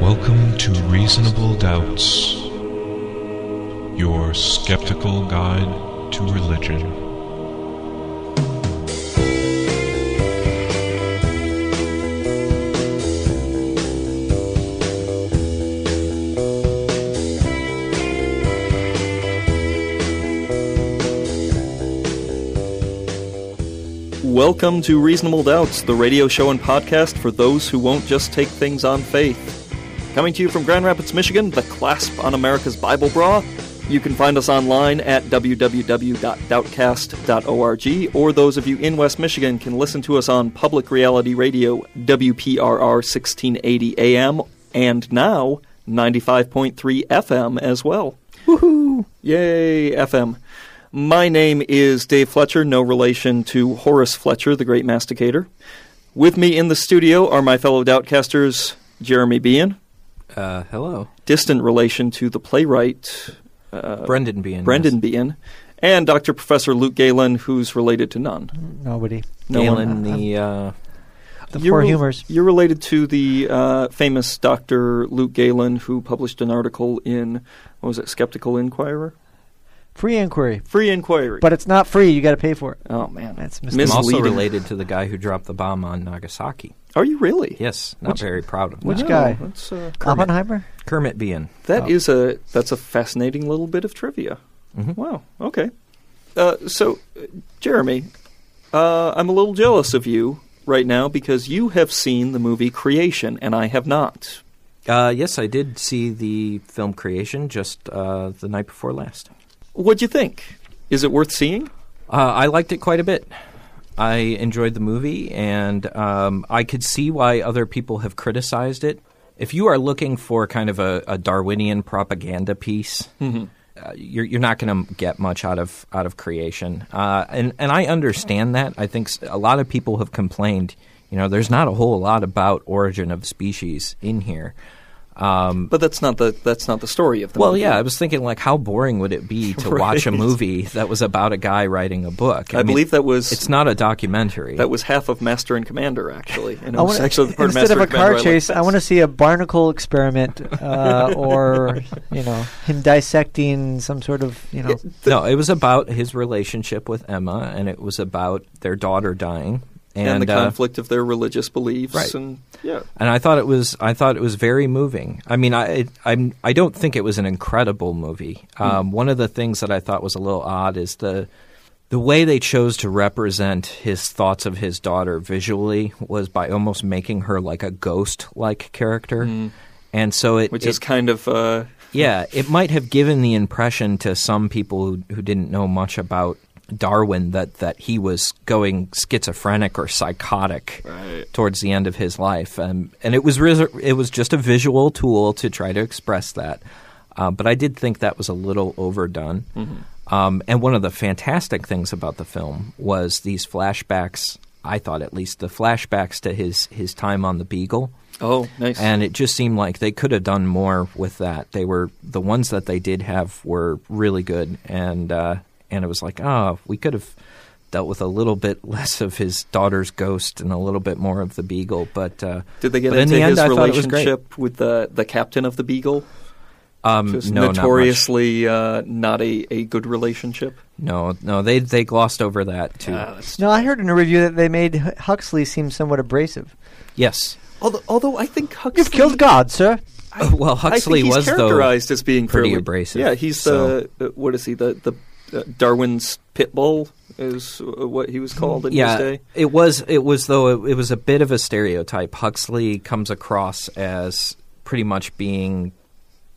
Welcome to Reasonable Doubts, your skeptical guide to religion. Welcome to Reasonable Doubts, the radio show and podcast for those who won't just take things on faith. Coming to you from Grand Rapids, Michigan, the clasp on America's Bible bra. You can find us online at www.doubtcast.org, or those of you in West Michigan can listen to us on Public Reality Radio, WPRR 1680 AM, and now 95.3 FM as well. Woohoo! Yay, FM. My name is Dave Fletcher, no relation to Horace Fletcher, the great masticator. With me in the studio are my fellow Doubtcasters, Jeremy Beahan, Uh, hello. distant relation to the playwright Brendan Behan. Brendan Behan, and Dr. Professor Luke Galen, who's related to none. Nobody. No Galen, one. the uh, The You're four rel- humors. You're related to the uh, famous Dr. Luke Galen, who published an article in, what was it, Skeptical Inquirer? Free inquiry. Free Inquiry. But it's not free. You got to pay for it. oh, man. That's Mis- I'm also related to the guy who dropped the bomb on Nagasaki. Are you really? Yes, not Which- very proud of which that. No, guy? That's, uh, Kermit. Oppenheimer? Kermit Beahan. That Oh. is a that's a fascinating little bit of trivia. Mhm. Wow. Okay. Uh, so, uh, Jeremy, uh, I'm a little jealous of you right now because you have seen the movie Creation and I have not. Uh, yes, I did see the film Creation just uh, the night before last. What'd you think? Is it worth seeing? Uh, I liked it quite a bit. I enjoyed the movie, and um, I could see why other people have criticized it. If you are looking for kind of a, a Darwinian propaganda piece, uh, you're, you're not going to get much out of out of creation, uh, and and I understand that. I think a lot of people have complained. You know, there's not a whole lot about origin of species in here. Um, But that's not the that's not the story of the movie. well, movie. yeah, I was thinking like, how boring would it be to watch a movie that was about a guy writing a book? I, mean, believe that was it's not a documentary. that was half of Master and Commander actually. And it I was wanna- actually the instead of, of a Commander car I chase, liked I want to see a barnacle experiment, uh, or you know, him dissecting some sort of you know. no, it was about his relationship with Emma, and it was about their daughter dying, and, and, the uh, conflict of their religious beliefs Right. and yeah. and I thought it was I thought it was very moving. I mean, I it, I'm I don't think it was an incredible movie. Um, One of the things that I thought was a little odd is the the way they chose to represent his thoughts of his daughter visually was by almost making her like a ghost like character, and so it Which it, is kind of uh, yeah, it might have given the impression to some people who, who didn't know much about Darwin that, that he was going schizophrenic or psychotic Right. towards the end of his life, um, and it was res- it was just a visual tool to try to express that. Uh, but I did think that was a little overdone. Um, and one of the fantastic things about the film was these flashbacks. I thought, at least, the flashbacks to his his time on the Beagle oh nice. and it just seemed like they could have done more with that. They were the ones that they did have were really good, and uh, and it was like, oh, we could have dealt with a little bit less of his daughter's ghost and a little bit more of the beagle. But uh, Did they get but in into the end, his I thought it was great. relationship with the the captain of the Beagle? Um, Just no, not much. notoriously uh, not a, a good relationship. No, no, they they glossed over that too. Ah, that's- No, I heard in a review that they made Huxley seem somewhat abrasive. yes. although, although I think Huxley, You've killed God, sir. I, well, Huxley I think he's was though. characterized as being pretty fairly- abrasive, Yeah, he's so- the uh, what is he the the uh, Darwin's pit bull is what he was called in yeah, his day. it was. It was though. It, it was a bit of a stereotype. Huxley comes across as pretty much being,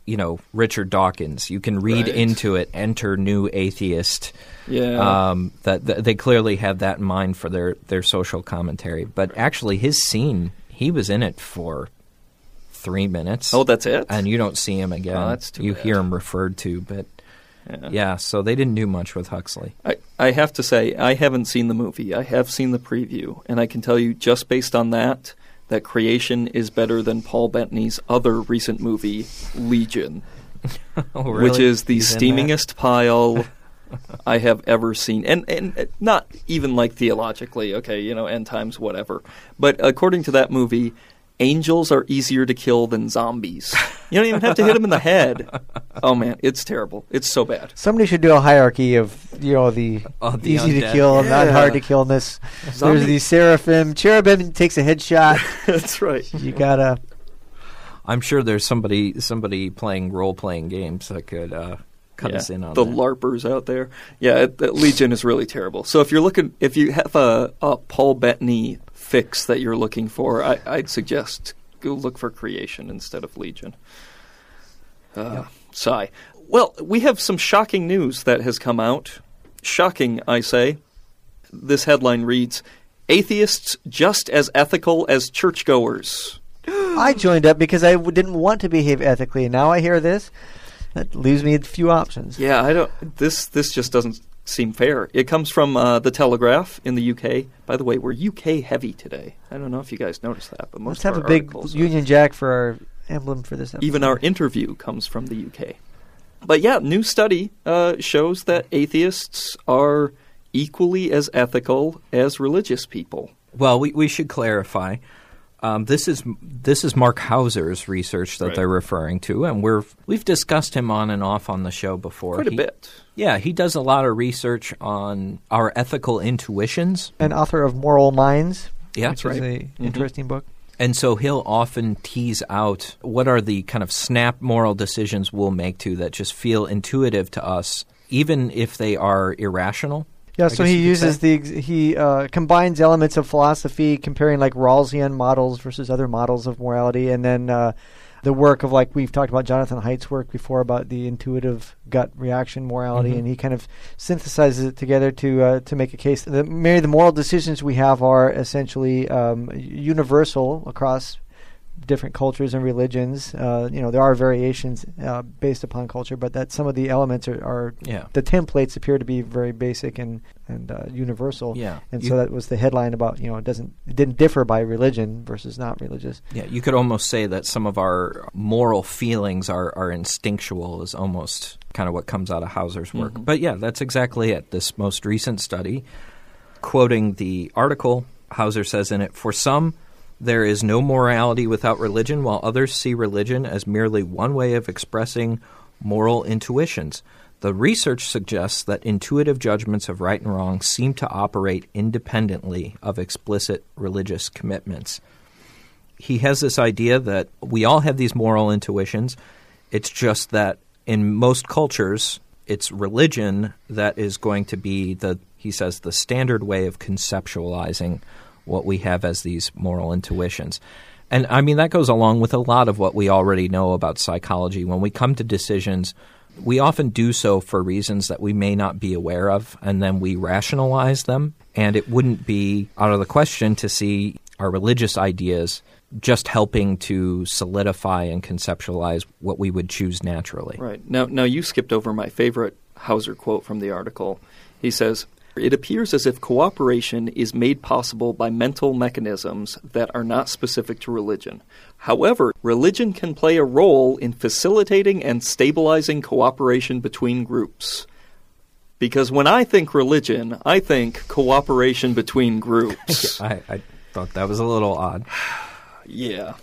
you know, Richard Dawkins. You can read Right. into it. Enter new atheist. Yeah, Um, that, that they clearly had that in mind for their their social commentary. But actually, his scene, he was in it for three minutes. oh, that's it. and you don't see him again. Oh, that's too you bad. hear him referred to, but yeah. yeah. So they didn't do much with Huxley. I, I have to say, I haven't seen the movie. I have seen the preview, and I can tell you just based on that that Creation is better than Paul Bettany's other recent movie, Legion, Oh, which is the He's steamingest pile I have ever seen, and and uh, not even like theologically. Okay, you know, end times, whatever. But according to that movie, angels are easier to kill than zombies. You don't even have to hit them in the head. Oh man, it's terrible. It's so bad. Somebody should do a hierarchy of you know the, Oh, the easy to kill, and not hard to killness. Zombie- There's the seraphim. Cherubim takes a headshot. That's right. you gotta. I'm sure there's somebody somebody playing role playing games that could uh, cut Yeah, us in on the that. larpers out there. Yeah, it, that Legion is really terrible. So if you're looking, if you have a, a Paul Bettany fix that you're looking for, I, I'd suggest go look for Creation instead of Legion. Uh, Sigh. Well, we have some shocking news that has come out. Shocking, I say. This headline reads: "Atheists just as ethical as churchgoers." I joined up because I didn't want to behave ethically. Now I hear this. That leaves me a few options. Yeah, I don't. This this just doesn't seem fair. It comes from uh, the Telegraph in the UK. By the way, we're UK heavy today. I don't know if you guys noticed that, but most Let's have of a big Union Jack for our emblem for this episode. even our interview comes from the UK. But yeah, new study uh, shows that atheists are equally as ethical as religious people. Well, we, we should clarify. Um, this is this is Mark Hauser's research that Right. they're referring to, and we're we've discussed him on and off on the show before. Quite a He- bit. Yeah, he does a lot of research on our ethical intuitions, an author of Moral Minds. Yeah, which that's is right. a Mhm. interesting book. and so he'll often tease out what are the kind of snap moral decisions we'll make to that just feel intuitive to us, even if they are irrational. Yeah, I so he uses the ex- he uh, combines elements of philosophy, comparing like Rawlsian models versus other models of morality, and then uh, the work of like we've talked about Jonathan Haidt's work before about the intuitive gut reaction morality, Mhm. and he kind of synthesizes it together to uh, to make a case. that many of the moral decisions we have are essentially um, universal across different cultures and religions. Uh, you know, there are variations uh, based upon culture, but that some of the elements are, are Yeah. the templates appear to be very basic and and uh, universal. Yeah. And You- so that was the headline about you know it doesn't it didn't differ by religion versus not religious. Yeah, you could almost say that some of our moral feelings are, are instinctual, is almost kind of what comes out of Hauser's work. Mhm. But yeah, that's exactly it. This most recent study, quoting the article, Hauser says in it For some, there is no morality without religion, while others see religion as merely one way of expressing moral intuitions. The research suggests that intuitive judgments of right and wrong seem to operate independently of explicit religious commitments he has this idea that we all have these moral intuitions. It's just that in most cultures, it's religion that is going to be the, he says, the standard way of conceptualizing what we have as these moral intuitions. And I mean, that goes along with a lot of what we already know about psychology. When we come to decisions, we often do so for reasons that we may not be aware of, and then we rationalize them. And it wouldn't be out of the question to see our religious ideas just helping to solidify and conceptualize what we would choose naturally. Right. Now, now you skipped over my favorite Hauser quote from the article. He says, It appears as if cooperation is made possible by mental mechanisms that are not specific to religion. However, religion can play a role in facilitating and stabilizing cooperation between groups. Because when I think religion, I think cooperation between groups. I, I thought that was a little odd. yeah.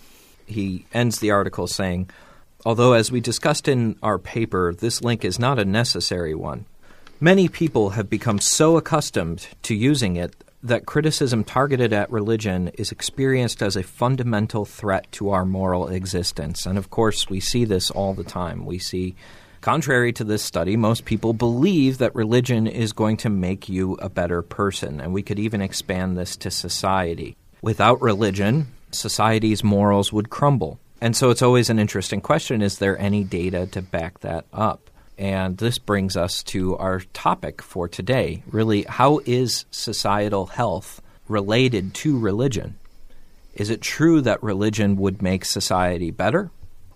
he ends the article saying, Although, as we discussed in our paper, this link is not a necessary one, many people have become so accustomed to using it that criticism targeted at religion is experienced as a fundamental threat to our moral existence. And of course, we see this all the time. We see, contrary to this study, most people believe that religion is going to make you a better person. And we could even expand this to society. Without religion, society's morals would crumble. And so it's always an interesting question is there any data to back that up? And this brings us to our topic for today. Really, how is societal health related to religion? Is it true that religion would make society better?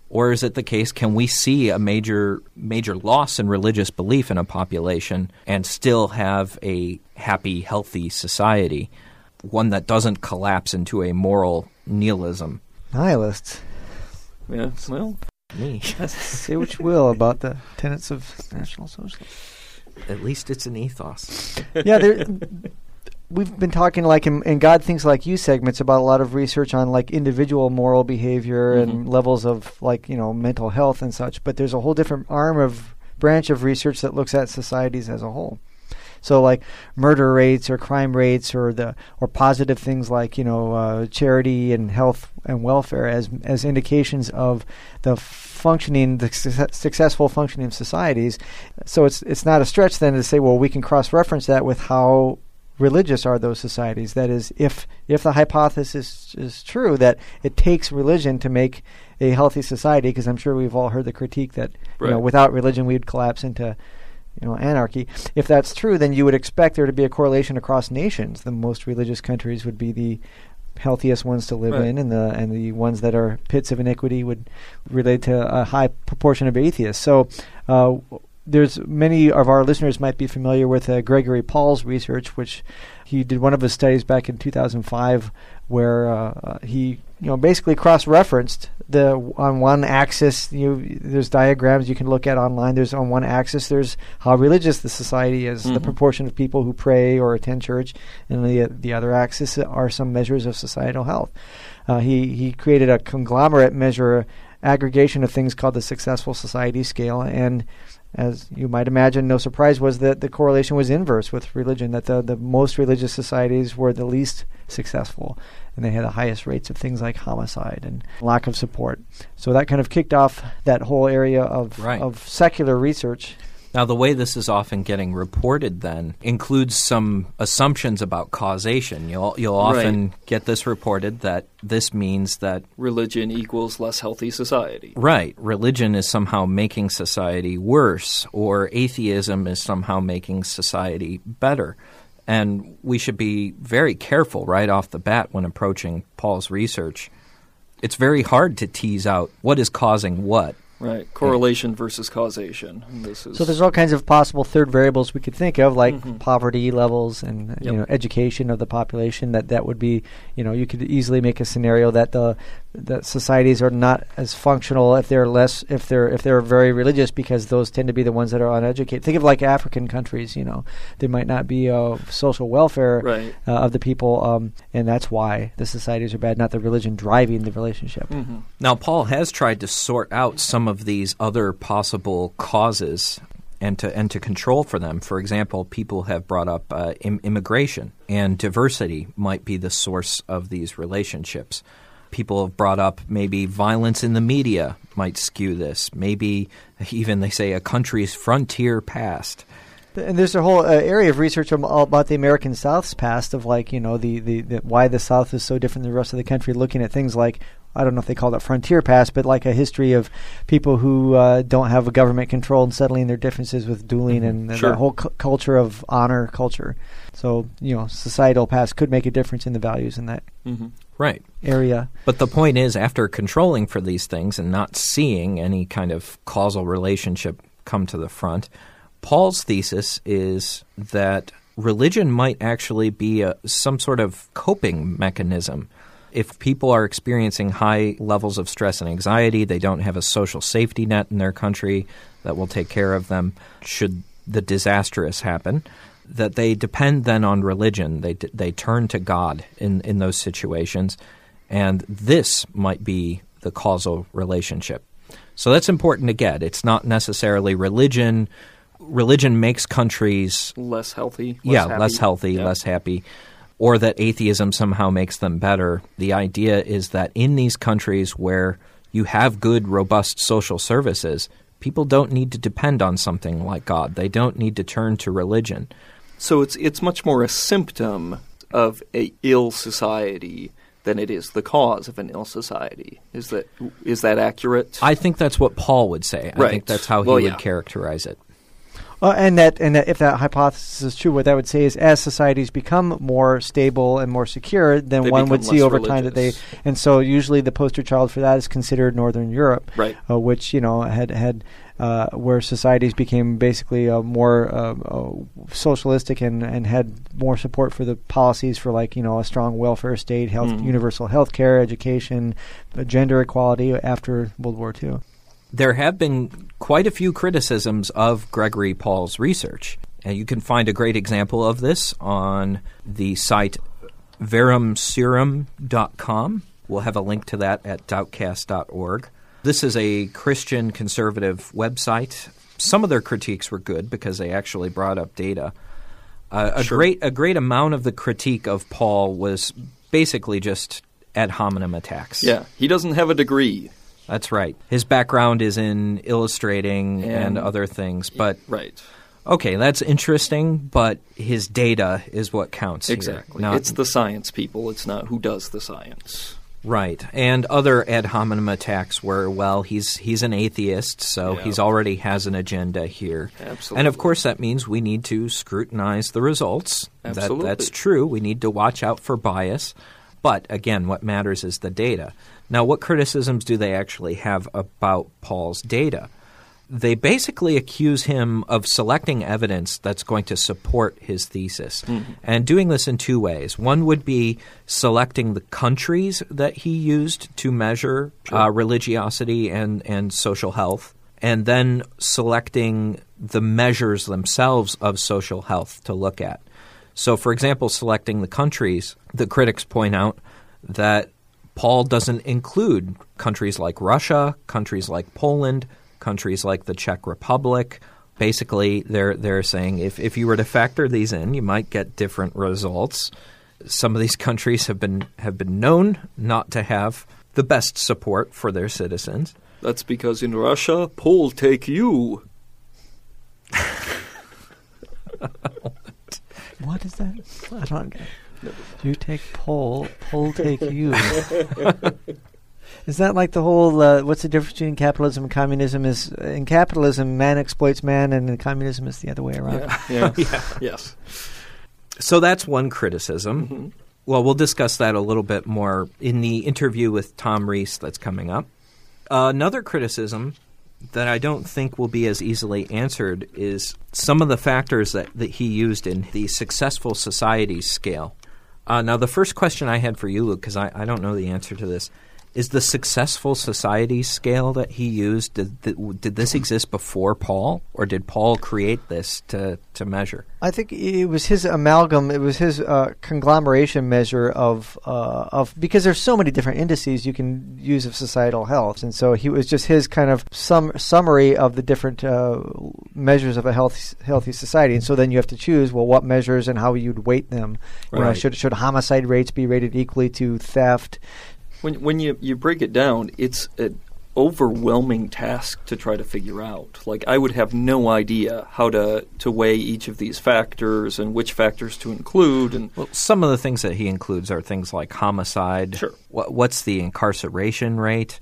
Or is it the case can we see a major major loss in religious belief in a population and still have a happy, healthy society? One that doesn't collapse into a moral nihilism. Nihilists. Yeah. Well, Me. Say what you will about the tenets of National Socialism. At least it's an ethos. yeah, there, we've been talking like in, in God Thinks Like You segments about a lot of research on like individual moral behavior Mm-hmm. and levels of like you know mental health and such. But there's a whole different arm of branch of research that looks at societies as a whole. So like murder rates or crime rates or the or positive things like you know uh, charity and health and welfare as as indications of the functioning the success, successful functioning of societies. So it's it's not a stretch then to say well we can cross reference that with how religious are those societies. That is, if if the hypothesis is true that it takes religion to make a healthy society, because I'm sure we've all heard the critique that you know without religion we'd collapse into you know anarchy. If that's true, then you would expect there to be a correlation across nations. The most religious countries would be the healthiest ones to live Right. in, and the and the ones that are pits of iniquity would relate to a high proportion of atheists. So. Uh, there's many of our listeners might be familiar with uh, Gregory Paul's research, which he did one of his studies back in 2005, where uh, uh, he you know basically cross-referenced the on one axis. You there's diagrams you can look at online. There's on one axis there's how religious the society is, the Mhm. proportion of people who pray or attend church, and the the other axis are some measures of societal health. Uh, he he created a conglomerate measure aggregation of things called the Successful Society Scale, and as you might imagine, no surprise was that the correlation was inverse with religion, that the, the most religious societies were the least successful, and they had the highest rates of things like homicide and lack of support. So that kind of kicked off that whole area of, Right. of secular research. Now, the way this is often getting reported then includes some assumptions about causation. You'll, you'll often get this reported that this means that, Religion equals less healthy society. right, religion is somehow making society worse, or atheism is somehow making society better. And we should be very careful right off the bat when approaching Paul's research. It's very hard to tease out what is causing what. Right. Correlation versus causation. This is So there's all kinds of possible third variables we could think of, like Mhm. poverty levels and you know education of the population. That that would be you know you could easily make a scenario that the that societies are not as functional if they're less if they're if they're very religious because those tend to be the ones that are uneducated. Think of like African countries. You know there might not be a social welfare right. uh, of the people, um, and that's why the societies are bad, not the religion driving the relationship. hmm Now, Paul has tried to sort out some of these other possible causes and to and to control for them. For example, people have brought up uh, Im- immigration and diversity might be the source of these relationships. People have brought up maybe violence in the media might skew this. Maybe even they say a country's frontier past. And there's a whole uh, area of research about the American South's past of like you know the, the, the why the South is so different than the rest of the country. Looking at things like I don't know if they call it frontier past, but like a history of people who uh, don't have a government control and settling their differences with dueling Mhm. and, and Sure. that whole cu- culture of honor culture. So you know societal past could make a difference in the values in that hmm Right. area. But the point is, after controlling for these things and not seeing any kind of causal relationship come to the front, Paul's thesis is that religion might actually be a, some sort of coping mechanism. If people are experiencing high levels of stress and anxiety, they don't have a social safety net in their country that will take care of them should the disastrous happen that they depend then on religion. They they turn to God in in those situations, and this might be the causal relationship. So that's important to get. It's not necessarily religion. Religion makes countries Less healthy. yeah happy. less healthy, Yeah. less happy, or that atheism somehow makes them better. The idea is that in these countries where you have good, robust social services, people don't need to depend on something like God. They don't need to turn to religion. So it's it's much more a symptom of a ill society than it is the cause of an ill society. Is that is that accurate? I think that's what Paul would say. I Right. think that's how he Well, would yeah. characterize it. Uh, and that, and that if that hypothesis is true, what that would say is, as societies become more stable and more secure, then They one would see less over time that they, and so usually the poster child for that is considered Northern Europe, right. uh, which you know had had uh, where societies became basically uh, more uh, uh, socialistic and and had more support for the policies for like you know a strong welfare state, health, Mhm. universal health care, education, uh, gender equality after World War II. There have been quite a few criticisms of Gregory Paul's research. And you can find a great example of this on the site verumserum.com. We'll have a link to that at doubtcast.org. This is a Christian conservative website. Some of their critiques were good because they actually brought up data. Uh, a Sure. great a great amount of the critique of Paul was basically just ad hominem attacks. Yeah, he doesn't have a degree. That's right. His background is in illustrating and, And- other things, but Right. okay, that's interesting. But his data is what counts. Exactly. not- it's the science people. It's not who does the science. Right. And other ad hominem attacks were well, he's he's an atheist, so Yeah. he's already has an agenda here. Absolutely. And of course, that means we need to scrutinize the results. That, Absolutely. that's true. We need to watch out for bias. But again, what matters is the data. Now, what criticisms do they actually have about Paul's data? They basically accuse him of selecting evidence that's going to support his thesis, and doing this in two ways. One would be selecting the countries that he used to measure uh, religiosity and, and social health, and then selecting the measures themselves of social health to look at. So, for example, selecting the countries, the critics point out that Paul doesn't include countries like Russia, countries like Poland, countries like the Czech Republic. Basically, they're they're saying if, if you were to factor these in, you might get different results. Some of these countries have been have been known not to have the best support for their citizens. That's because in Russia, Pole take you. What is that? I don't. You take pole, pole take you. is that like the whole? Uh, what's the difference between capitalism and communism? Is in capitalism, man exploits man, and in communism, it's the other way around. Yeah. yeah. Yes. So that's one criticism. Mm-hmm. Well, we'll discuss that a little bit more in the interview with Tom Rees that's coming up. Uh, another criticism that I don't think will be as easily answered is some of the factors that, that he used in the successful societies scale. Uh, now, the first question I had for you, Luke, because I, I don't know the answer to this, is the successful society scale that he used, did, did, did this exist before Paul, or did Paul create this to, to measure? I think it was his amalgam. It was his uh, conglomeration measure of uh, of because there's so many different indices you can use of societal health, and so he was just his kind of sum, summary of the different uh, measures of a healthy healthy society. And so then you have to choose well what measures and how you'd weight them. You know, should should homicide rates be rated equally to theft? When when you you break it down, it's an overwhelming task to try to figure out. Like I would have no idea how to to weigh each of these factors and which factors to include and Well, some of the things that he includes are things like homicide. Sure. What, what's the incarceration rate?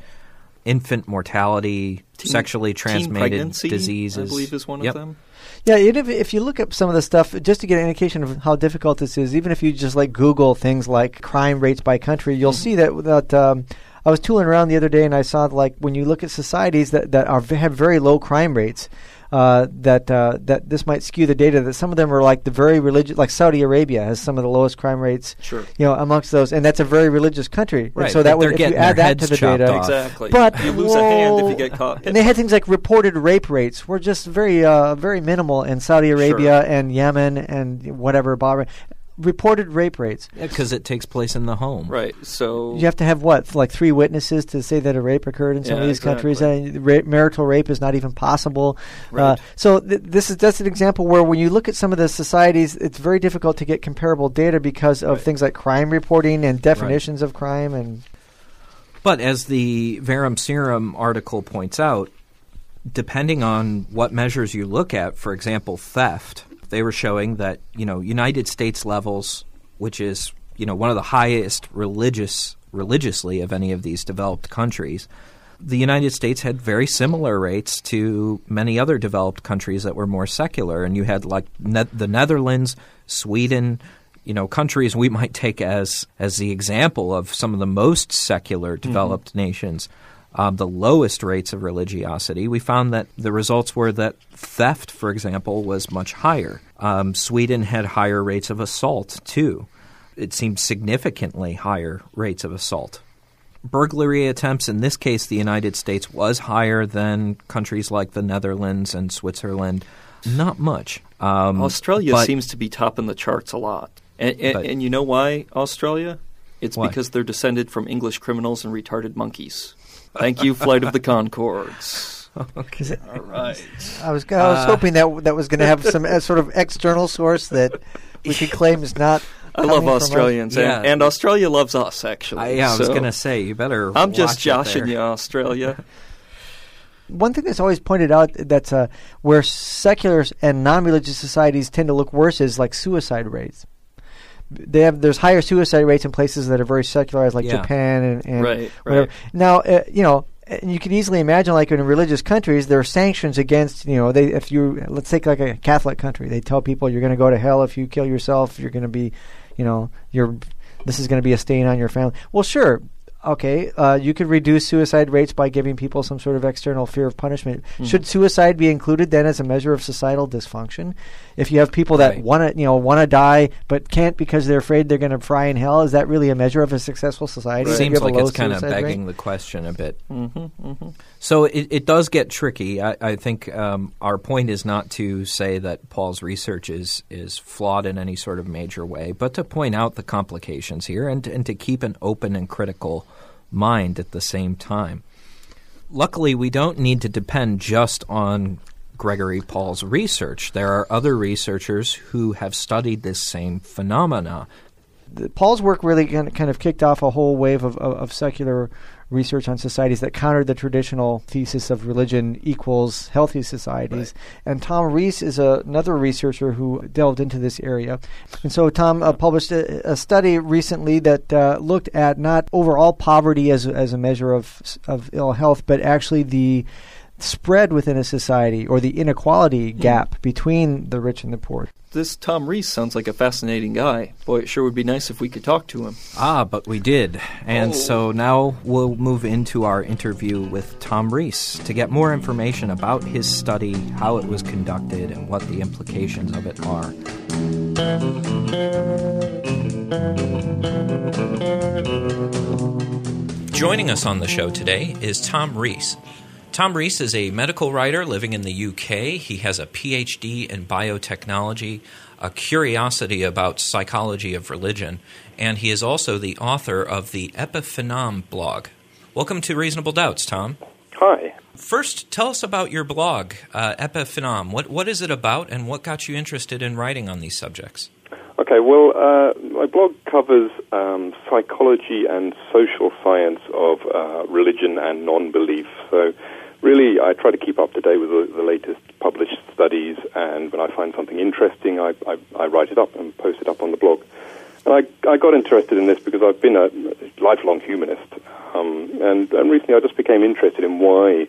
Infant mortality, Teen- sexually transmitted diseases. I believe is one Yep. of them. Yeah, even if, if you look up some of the stuff, just to get an indication of how difficult this is, even if you just like Google things like crime rates by country, you'll see that that um, I was tooling around the other day and I saw like when you look at societies that that are have very low crime rates. Uh, that uh, that this might skew the data. That some of them are like the very religious, like Saudi Arabia has some of the lowest crime rates. Sure. You know, amongst those, and that's a very religious country. And Right, so that would, if you add that to the data, off. Exactly. But you lose a hand if you get caught. and they had things like reported rape rates were just very, uh, very minimal in Saudi Arabia and Yemen and whatever Bahrain. Reported rape rates. Because it takes place in the home. right. So You have to have what, like three witnesses to say that a rape occurred in some Yeah, of these countries. exactly. And ra- marital rape is not even possible. Uh, Right. so th- this is that's an example where when you look at some of the societies, it's very difficult to get comparable data because of Right. things like crime reporting and definitions of crime and But as the Verum Serum article points out, depending on what measures you look at, for example, theft, they were showing that, you know, United States levels, which is, you know, one of the highest religious religiously of any of these developed countries, the United States had very similar rates to many other developed countries that were more secular. And you had like ne- the Netherlands, Sweden, you know, countries we might take as as the example of some of the most secular mm-hmm. developed nations. Um, the lowest rates of religiosity, we found that the results were that theft, for example, was much higher. Um, Sweden had higher rates of assault, too. It seemed significantly higher rates of assault burglary attempts in this case the united states was higher than countries like the netherlands and switzerland not much Um, Australia but- seems to be topping the charts a lot. And, and, But- and you know why, Australia? It's Why? because they're descended from English criminals and retarded monkeys. Thank you, Flight of the Conchords. Is it- All right. I was I was Uh, hoping that that was going to have some uh, sort of external source that we could claim is not. I love coming from us. Australians, and, Yeah. and Australia loves us, actually. I, yeah, I was going to say you better. I'm just watch it joshing you, Australia. One thing that's always pointed out that's uh, where secular and non-religious societies tend to look worse is like suicide rates. They have there's higher suicide rates in places that are very secularized, like Yeah. Japan and, and Right, whatever. right. Now, uh, you know, and you can easily imagine, like in religious countries, there are sanctions against, you know, they if you let's take like a Catholic country, they tell people you're going to go to hell if you kill yourself. You're going to be, you know, you're this is going to be a stain on your family. Well, sure. Okay, uh, you could reduce suicide rates by giving people some sort of external fear of punishment. Hmm. Should suicide be included then as a measure of societal dysfunction? If you have people that Right. want to, you know, want to die but can't because they're afraid they're going to fry in hell, is that really a measure of a successful society? You Seems like it's kind of suicide rate? begging the question a bit. hmm hmm So it, it does get tricky. I, I think um, our point is not to say that Paul's research is is flawed in any sort of major way, but to point out the complications here and and to keep an open and critical mind at the same time. Luckily, we don't need to depend just on Gregory Paul's research. There are other researchers who have studied this same phenomena. the, Paul's work really kind of, kind of kicked off a whole wave of, of, of secular research on societies that countered the traditional thesis of religion equals healthy societies. And Tom Rees is a, another researcher who delved into this area. And so Tom uh, published a, a study recently that uh, looked at not overall poverty as, as a measure of, of ill health, but actually the spread within a society or the inequality gap between the rich and the poor. This Tom Rees sounds like a fascinating guy. Boy, it sure would be nice if we could talk to him. Ah, but we did. And Oh. so now we'll move into our interview with Tom Rees to get more information about his study, how it was conducted, and what the implications of it are. Joining us on the show today is Tom Rees. Tom Rees is a medical writer living in the UK. He has a PhD in biotechnology, a curiosity about psychology of religion, and he is also the author of the Epiphenom blog. Welcome to Reasonable Doubts, Tom. Hi. First, tell us about your blog, uh, Epiphenom. What, what is it about, and what got you interested in writing on these subjects? Okay, well, uh, my blog covers um, psychology and social science of uh, religion and non belief. So, really, I try to keep up to date with the, the latest published studies, and when I find something interesting, I, I, I write it up and post it up on the blog. And I, I got interested in this because I've been a lifelong humanist, um, and, and recently I just became interested in why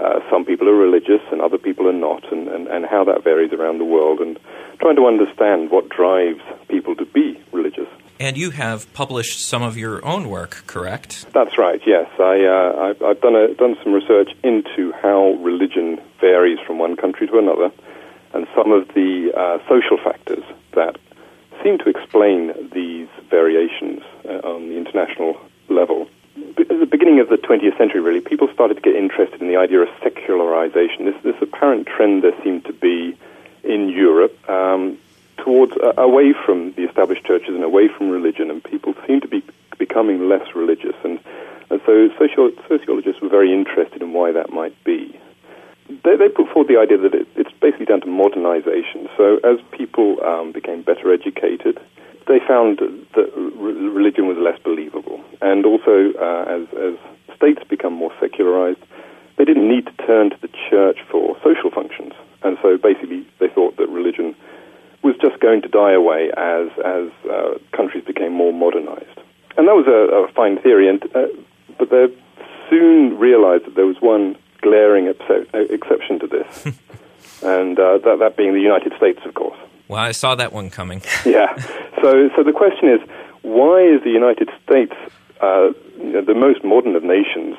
uh, some people are religious and other people are not, and, and, and how that varies around the world, and trying to understand what drives people to be religious. And you have published some of your own work, correct? That's right. Yes, I, uh, I've, I've done a, done some research into how religion varies from one country to another, and some of the uh, social factors that seem to explain these variations uh, on the international level. At the beginning of the 20th century, really, people started to get interested in the idea of secularization. This, this apparent trend there seemed to be in Europe um, towards uh, away from the established churches and away from religion, and people seem to be becoming less religious. And, and so socio- sociologists were very interested in why that might be. They, they put forward the idea that it, it's basically down to modernization. So as people um, became better educated, they found that re- religion was less believable. And also, uh, as, as states become more secularized, they didn't need to turn to the church for social functions. And so basically, they thought that religion was just going to die away as, as uh, countries became more modernized. And that was a, a fine theory, and, uh, but they soon realized that there was one glaring exce- uh, exception to this, and uh, that, that being the United States, of course. Well, I saw that one coming. Yeah. So, so the question is, why is the United States uh, you know, the most modern of nations?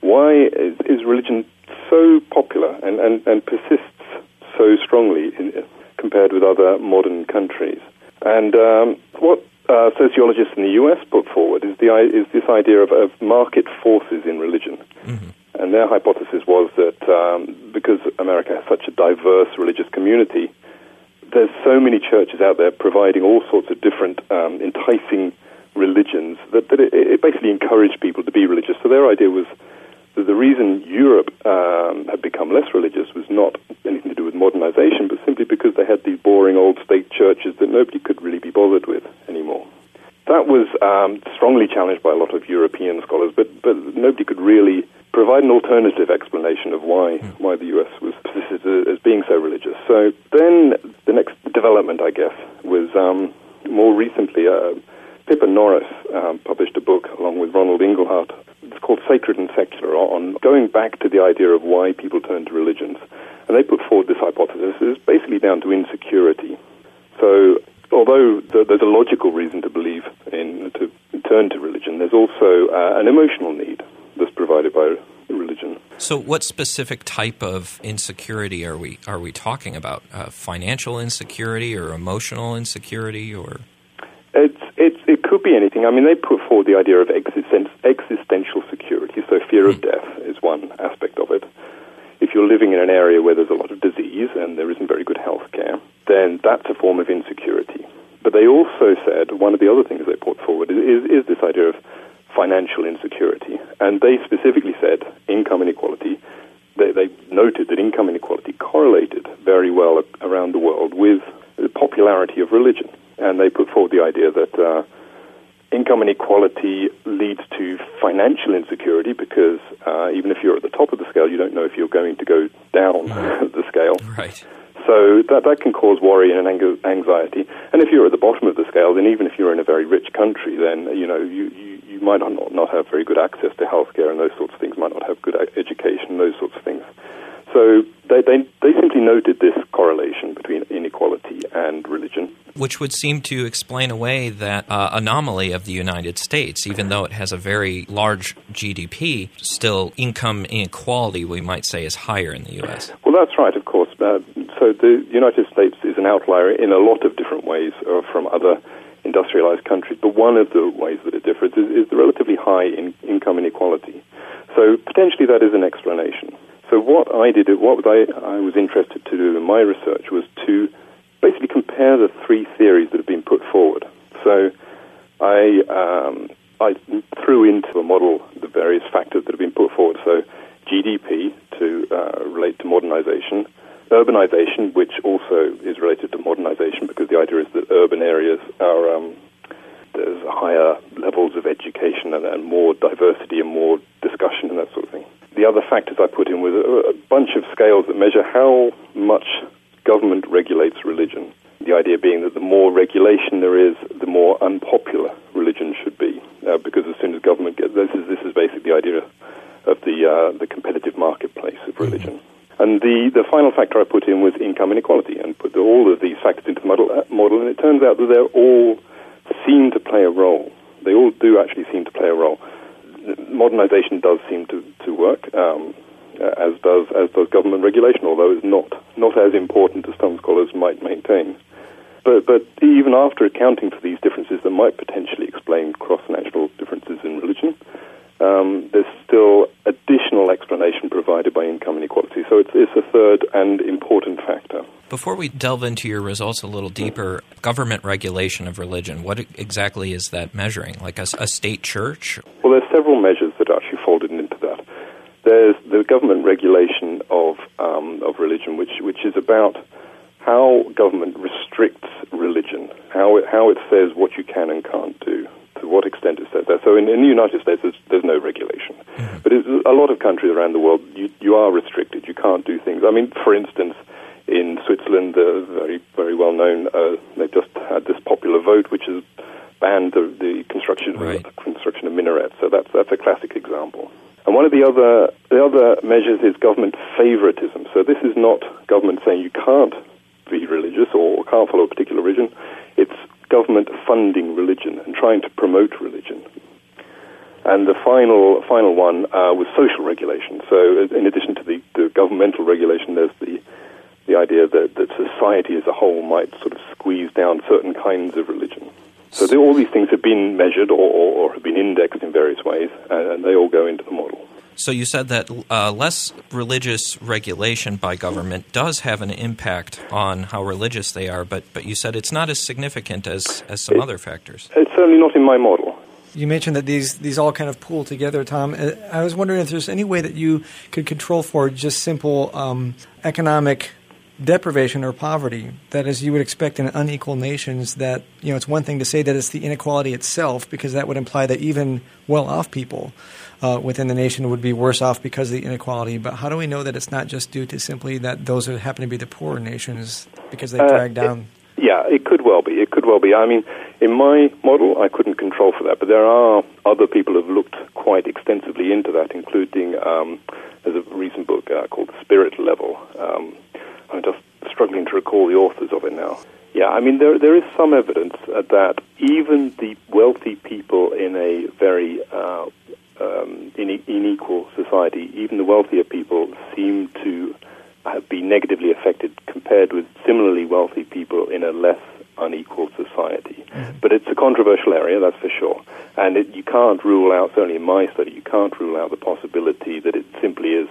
Why is, is religion so popular and, and, and persists so strongly in, compared with other modern countries? And um, what uh, sociologists in the U.S. put forward is the is this idea of, of market forces in religion. And their hypothesis was that um, because America has such a diverse religious community, there's so many churches out there providing all sorts of different um, enticing religions that, that it, it, basically encouraged people to be religious. So their idea was that the reason Europe um, had become less religious was not anything to do with modernization, but simply because they had these boring old state churches that nobody could really be bothered with anymore. That was um, strongly challenged by a lot of European scholars, but, but nobody could really provide an alternative explanation of why mm. why the U.S. was persisted as being so religious. So then the next development, I guess, was um, more recently. Uh, Pippa Norris um, published a book along with Ronald Inglehart. Called Sacred and Secular on going back to the idea of why people turn to religions. And they put forward this hypothesis is basically down to insecurity. So although there's a logical reason to believe in to turn to religion, there's also uh, an emotional need that's provided by religion. So, what specific type of insecurity are we are we talking about? Uh, financial insecurity or emotional insecurity, or it's, it's, it could be anything. I mean, they put forward the idea of existen- existential security. So, fear of hmm. death is one aspect of it. If you're living in an area where there's a lot of disease and there isn't very good health care, then that's a form of insecurity. But they also said one of the other things they put forward is, is, is this idea of financial insecurity. And they specifically said income inequality. They, they noted that income inequality correlated very well around the world with the popularity of religion. And they put forward the idea that uh, income inequality leads to financial insecurity because uh, even if you're at the top of the scale, you don't know if you're going to go down the scale. Right. So that, that can cause worry and anxiety. And if you're at the bottom of the scale, then even if you're in a very rich country, then you know you, you you might not, not have very good access to healthcare and those sorts of things, might not have good education, those sorts of things. So they, they, they simply noted this correlation between inequality and religion. Which would seem to explain away that uh, anomaly of the United States. Even though it has a very large GDP, still income inequality, we might say, is higher in the U.S. Well, that's right, of course. Uh, so the United States is an outlier in a lot of different ways uh, from other industrialized countries. But one of the ways that it differs is, is the relatively high in, income inequality. So potentially that is an explanation. So what I did, what I, I was interested to do in my research was to basically compare the three theories that have been put forward. So I, um, I threw into a model the various factors that have been put forward. So GDP to uh, relate to modernization, urbanization, which also is related to modernization because the idea is that urban areas are um, there's higher levels of education and, and, more diversity and more discussion and that sort of thing. The other factors I put in was a, a bunch of scales that measure how much government regulates religion. The idea being that the more regulation there is, the more unpopular religion should be, uh, because as soon as government gets this is this is basically the idea of the uh, the competitive marketplace of religion. Mm-hmm. And the, the final factor I put in was income inequality and put all of these factors into the model, uh, model, and it turns out that they all seem to play a role. They all do actually seem to play a role. Modernization does seem to, to work, um, as does as does government regulation, although it's not not as important as some scholars might maintain. But but even after accounting for these differences that might potentially explain cross-national differences in religion, um, there's still additional explanation provided by income inequality. So it's, it's a third and important factor. Before we delve into your results a little deeper, government regulation of religion, what exactly is that measuring? Like a, a state church? Well, several measures that are actually folded into that. There's the government regulation of, um, of religion, which, which is about how government restricts religion, how it, how it says what you can and can't do to what extent it says that. So in, in the United States, there's, there's no regulation. Mm-hmm. But a lot of countries around the world, you, you are restricted. You can't do things. I mean, for instance, in Switzerland, uh, very, very well known, uh, they've just had this popular vote which has banned the, the construction, right. of, construction of minarets. So that's, that's a classic example. And one of the other, the other measures is government So this is not government saying you can't be religious or can't follow a particular religion. It's government funding religion and trying to promote religion. And the final final one uh, was social regulation. So, in addition to the, the governmental regulation, there's the the idea that, that society as a whole might sort of squeeze down certain kinds of religion. So all these things have been measured or, or, or, have been indexed in various ways, and, and they all go into the model. So you said that uh, less religious regulation by government does have an impact on how religious they are, but but you said it's not as significant as as some It- other factors. It's certainly not in my model. You mentioned that these these all kind of pool together, Tom. Uh, I was wondering if there's any way that you could control for just simple um, economic deprivation or poverty. That is, you would expect in unequal nations that you know it's one thing to say that it's the inequality itself, because that would imply that even well-off people uh, within the nation would be worse off because of the inequality. But how do we know that it's not just due to simply that those that happen to be the poorer nations because they Uh, drag down? Yeah, it could well be. It could well be. I mean, in my model, I couldn't control for that, but there are other people who have looked quite extensively into that, including um, there's a recent book uh, called The Spirit Level. Um, I'm just struggling to recall the authors of it now. Yeah, I mean, there there is some evidence that even the wealthy people in a very uh, um, unequal society, even the wealthier people seem to be negatively affected compared with similarly wealthy people in a less unequal society. But it's a controversial area, that's for sure. And it, you can't rule out, certainly in my study, you can't rule out the possibility that it simply is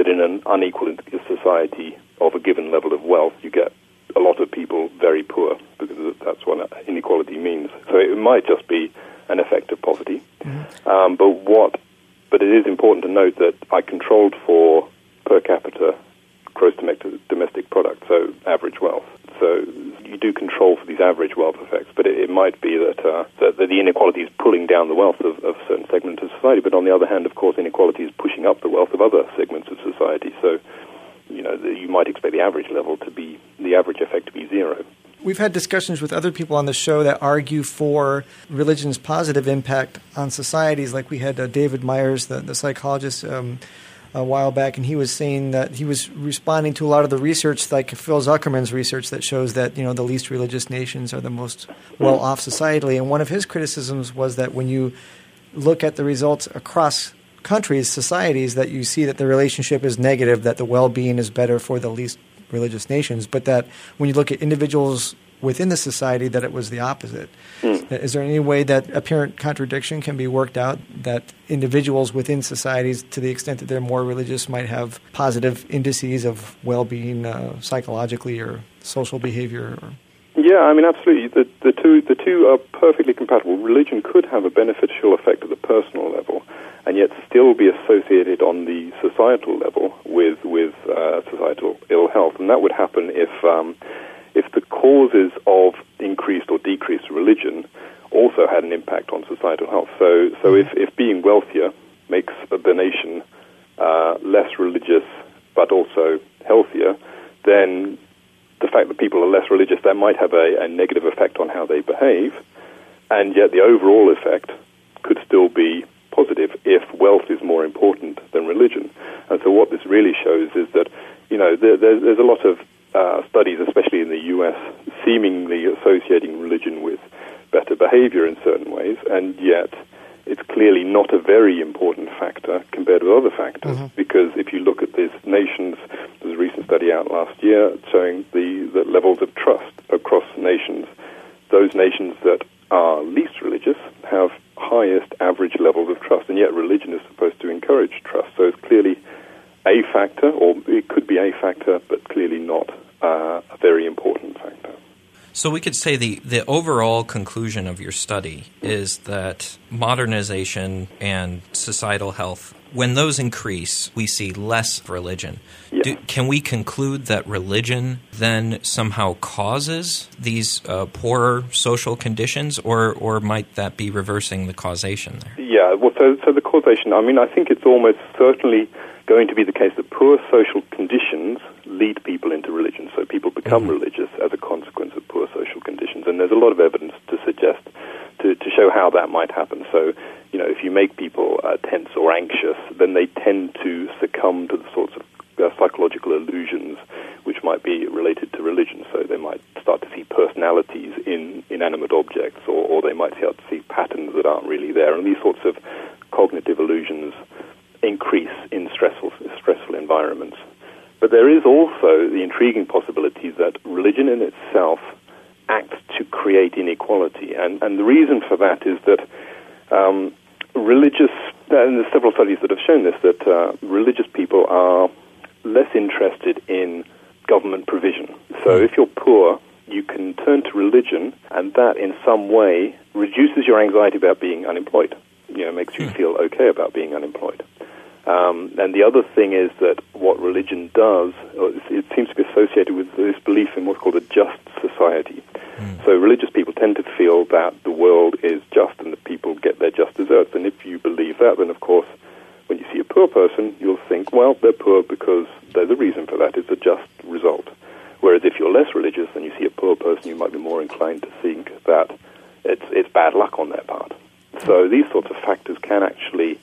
that in an unequal society of a given level of wealth, you get a lot of people very poor, because that's what inequality means. So it might just be an effect of poverty. Um, but what? But it is important to note that I controlled for per capita gross domestic, product, so average wealth. So you do control for these average wealth effects, but it, it might be that, uh, that, that the inequality is pulling down the wealth of, of certain segments of society. But on the other hand, of course, inequality is pushing up the wealth of other segments of society. So you know the, you might expect the average level to be the average effect to be zero. We've had discussions with other people on the show that argue for religion's positive impact on societies. Like we had uh, David Myers, the, the psychologist, um, a while back, and he was saying that he was responding to a lot of the research, like Phil Zuckerman's research, that shows that you know the least religious nations are the most well off societally. And one of his criticisms was that when you look at the results across countries, societies, that you see that the relationship is negative, that the well being is better for the least religious nations, but that when you look at individuals within the society, that it was the opposite. Is there any way that apparent contradiction can be worked out that individuals within societies, to the extent that they're more religious, might have positive indices of well being uh, psychologically or social behavior? Or Yeah, I mean, absolutely. The, the two the two are perfectly compatible. Religion could have a beneficial effect at the personal level, and yet still be associated on the societal level with with uh, societal ill health, and that would happen if um, if the causes of increased or decreased religion also had an impact on societal health. So so if if being wealthier makes the nation uh, less religious but also healthier, then the fact that people are less religious, that might have a, a negative effect on how they behave, and yet the overall effect could still be positive if wealth is more important than religion. And so what this really shows is that, you know, there, there's, there's a lot of uh, studies, especially in the U.S., seemingly associating religion with better behavior in certain ways, and yet it's clearly not a very important factor compared with other factors. Because if you look at these nations, there's a recent study out last year showing the, the levels of trust across nations. Those nations that are least religious have highest average levels of trust, and yet religion is supposed to encourage trust. So it's clearly a factor, or it could be a factor, but clearly not uh, a very important factor. So we could say the, the overall conclusion of your study is that modernization and societal health, when those increase, we see less religion. Do, can we conclude that religion then somehow causes these uh, poorer social conditions, or, or might that be reversing the causation there? Yeah, well, so, so the causation, I mean, I think it's almost certainly going to be the case that poor social conditions lead people into religion. So people become religious as a consequence of poor social conditions. And there's a lot of evidence to suggest, to, to show how that might happen. So, you know, if you make people uh, tense or anxious, then they tend to succumb to the sorts of uh, psychological illusions which might be related to religion. So they might start to see personalities in inanimate objects, or, or they might start to see patterns that aren't really there. And these sorts of cognitive illusions increase in environments. But there is also the intriguing possibility that religion in itself acts to create inequality. And, and the reason for that is that um, religious And there's several studies that have shown this that uh, religious people are less interested in government provision. So if you're poor, you can turn to religion, and that in some way reduces your anxiety about being unemployed. You know, makes you feel okay about being unemployed. Um, and the other thing is that what religion does, or it seems to be associated with this belief in what's called a just society. So religious people tend to feel that the world is just and that people get their just deserts. And if you believe that, then of course, when you see a poor person, you'll think, well, they're poor because there's a reason for that. It's a just result. Whereas if you're less religious and you see a poor person, you might be more inclined to think that it's, it's bad luck on their part. So these sorts of factors can actually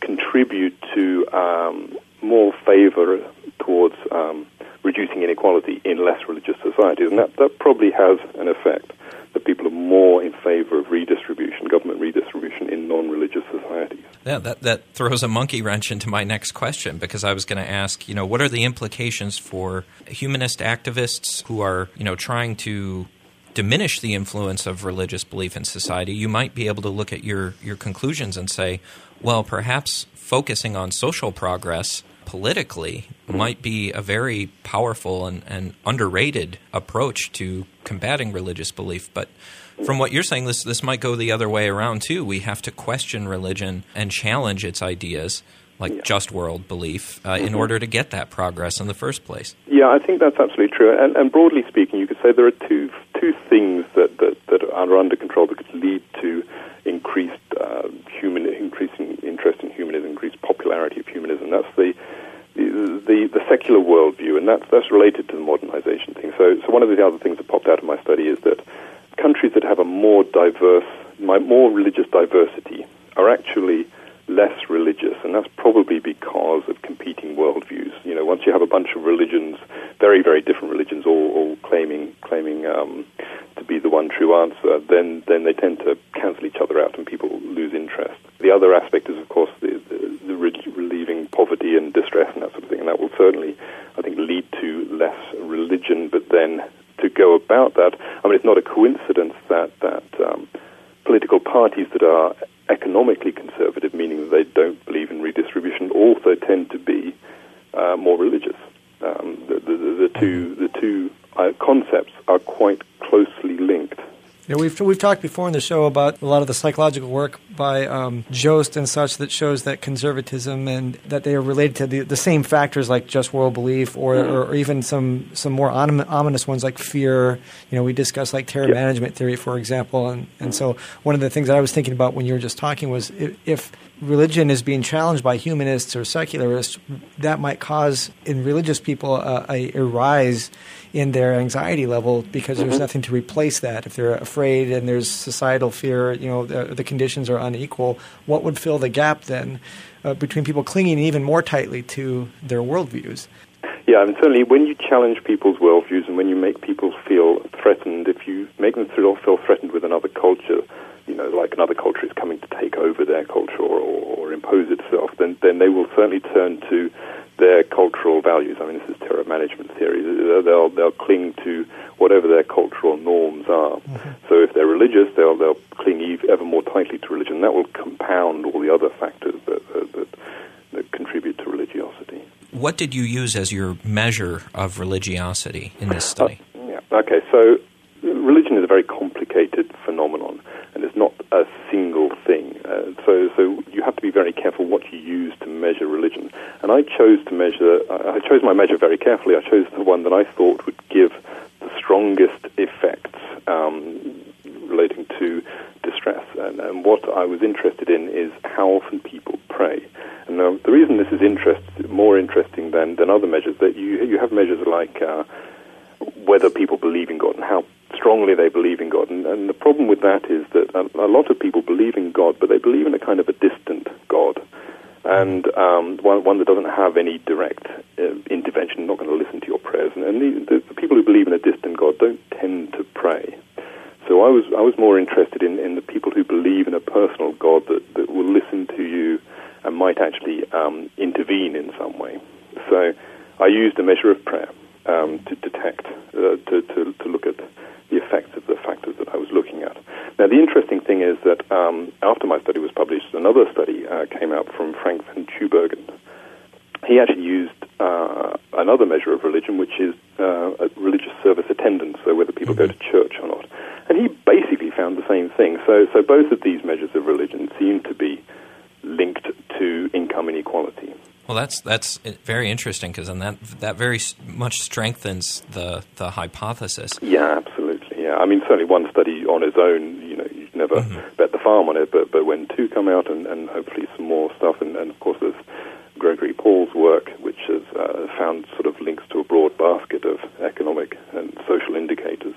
contribute to um, more favor towards um, reducing inequality in less religious societies. And that, that probably has an effect, that people are more in favor of redistribution, government redistribution in non-religious societies. Yeah, that, throws a monkey wrench into my next question because I was going to ask, you know, what are the implications for humanist activists who are, you know, trying to diminish the influence of religious belief in society? You might be able to look at your, your conclusions and say, well, perhaps focusing on social progress politically mm-hmm. might be a very powerful and, and underrated approach to combating religious belief. But from what you're saying, this this might go the other way around too. We have to question religion and challenge its ideas, like just world belief, uh, in order to get that progress in the first place. Yeah, I think that's absolutely true. And, and broadly speaking, you could say there are two two things that, that, that are under control that could lead to increased uh, human, increasing interest in humanism, increased popularity of humanism. That's the the, the, the secular worldview, and that's that's related to the modernization thing. So, so one of the other things that popped out of my study is that countries that have a more diverse, more religious diversity are actually less religious, and that's probably because of competing worldviews. You know, once you have a bunch of religions, very, very different religions, all, all claiming claiming um, to be the one true answer, then then they tend to cancel each other out, and people lose interest. The other aspect is, of course, the, the, the re- relieving poverty and distress and that sort of thing, and that will certainly, I think, lead to less religion. But then to go about that, I mean, it's not a coincidence that that um, political parties that are economically conservative, meaning that they don't believe in redistribution, also tend to be uh, more religious. Um, the, the, the, two the two uh, concepts are quite closely linked. Yeah, we've we've talked before in the show about a lot of the psychological work by um, Jost and such that shows that conservatism and that they are related to the, the same factors like just world belief or, or, or even some some more ominous ones like fear. You know, we discussed like terror Yeah. management theory, for example, and and so one of the things that I was thinking about when you were just talking was if, if religion is being challenged by humanists or secularists, that might cause in religious people a, a, a rise in their anxiety level because there's nothing to replace that. If they're afraid and there's societal fear, you know, the, the conditions are unequal, what would fill the gap then uh, between people clinging even more tightly to their worldviews? Yeah, and certainly when you challenge people's worldviews and when you make people feel threatened, if you make them feel threatened with another culture, you know, like another culture is coming to take over their culture or, or impose itself, then, then they will certainly turn to their cultural values. I mean, this is terror management theory. They'll, they'll cling to whatever their cultural norms are. Mm-hmm. So if they're religious, they'll, they'll cling ever more tightly to religion. That will compound all the other factors that, that, that, that contribute to religiosity. What did you use as your measure of religiosity in this uh, study? Yeah. Okay. So religion is a very complicated phenomenon, and it's not a single thing. Uh, so, so you have to be very careful what you use to measure religion. And I chose to measure. I chose my measure very carefully. I chose the one that I thought would give the strongest effects um, relating to distress. And, and what I was interested in is how often people pray. And now, the reason this is interest, more interesting than, than other measures, that you you have measures like uh, whether people believe in God and how strongly they believe in God. And, and the problem with that is that a, a lot of people believe in God, but they believe in a kind of um, one, one that doesn't have any direct uh, intervention, not going to listen to your prayers. And, and the, the, people who believe in a distant God don't tend to pray. So I was I was more interested in, in the people who believe in a personal God that, that will listen to you and might actually um, intervene in some way. So I used a measure of prayer um, to detect, uh, to, to, to look at the effects of the factors that I was looking at. Now, the interesting thing is that um, after my study was published, another study uh, came out from Frank van Tubergen. He actually used uh, another measure of religion, which is uh, religious service attendance, so whether people mm-hmm. go to church or not. And he basically found the same thing. So, so both of these measures of religion seem to be linked to income inequality. Well, that's that's very interesting because then that that very much strengthens the the hypothesis. Yeah, absolutely. Yeah, I mean, certainly one study on its own, you know, you never mm-hmm. bet the farm on it, but but when two come out and, and hopefully some more stuff, and, and of course there's Gregory Paul's work, which has uh, found sort of links to a broad basket of economic and social indicators.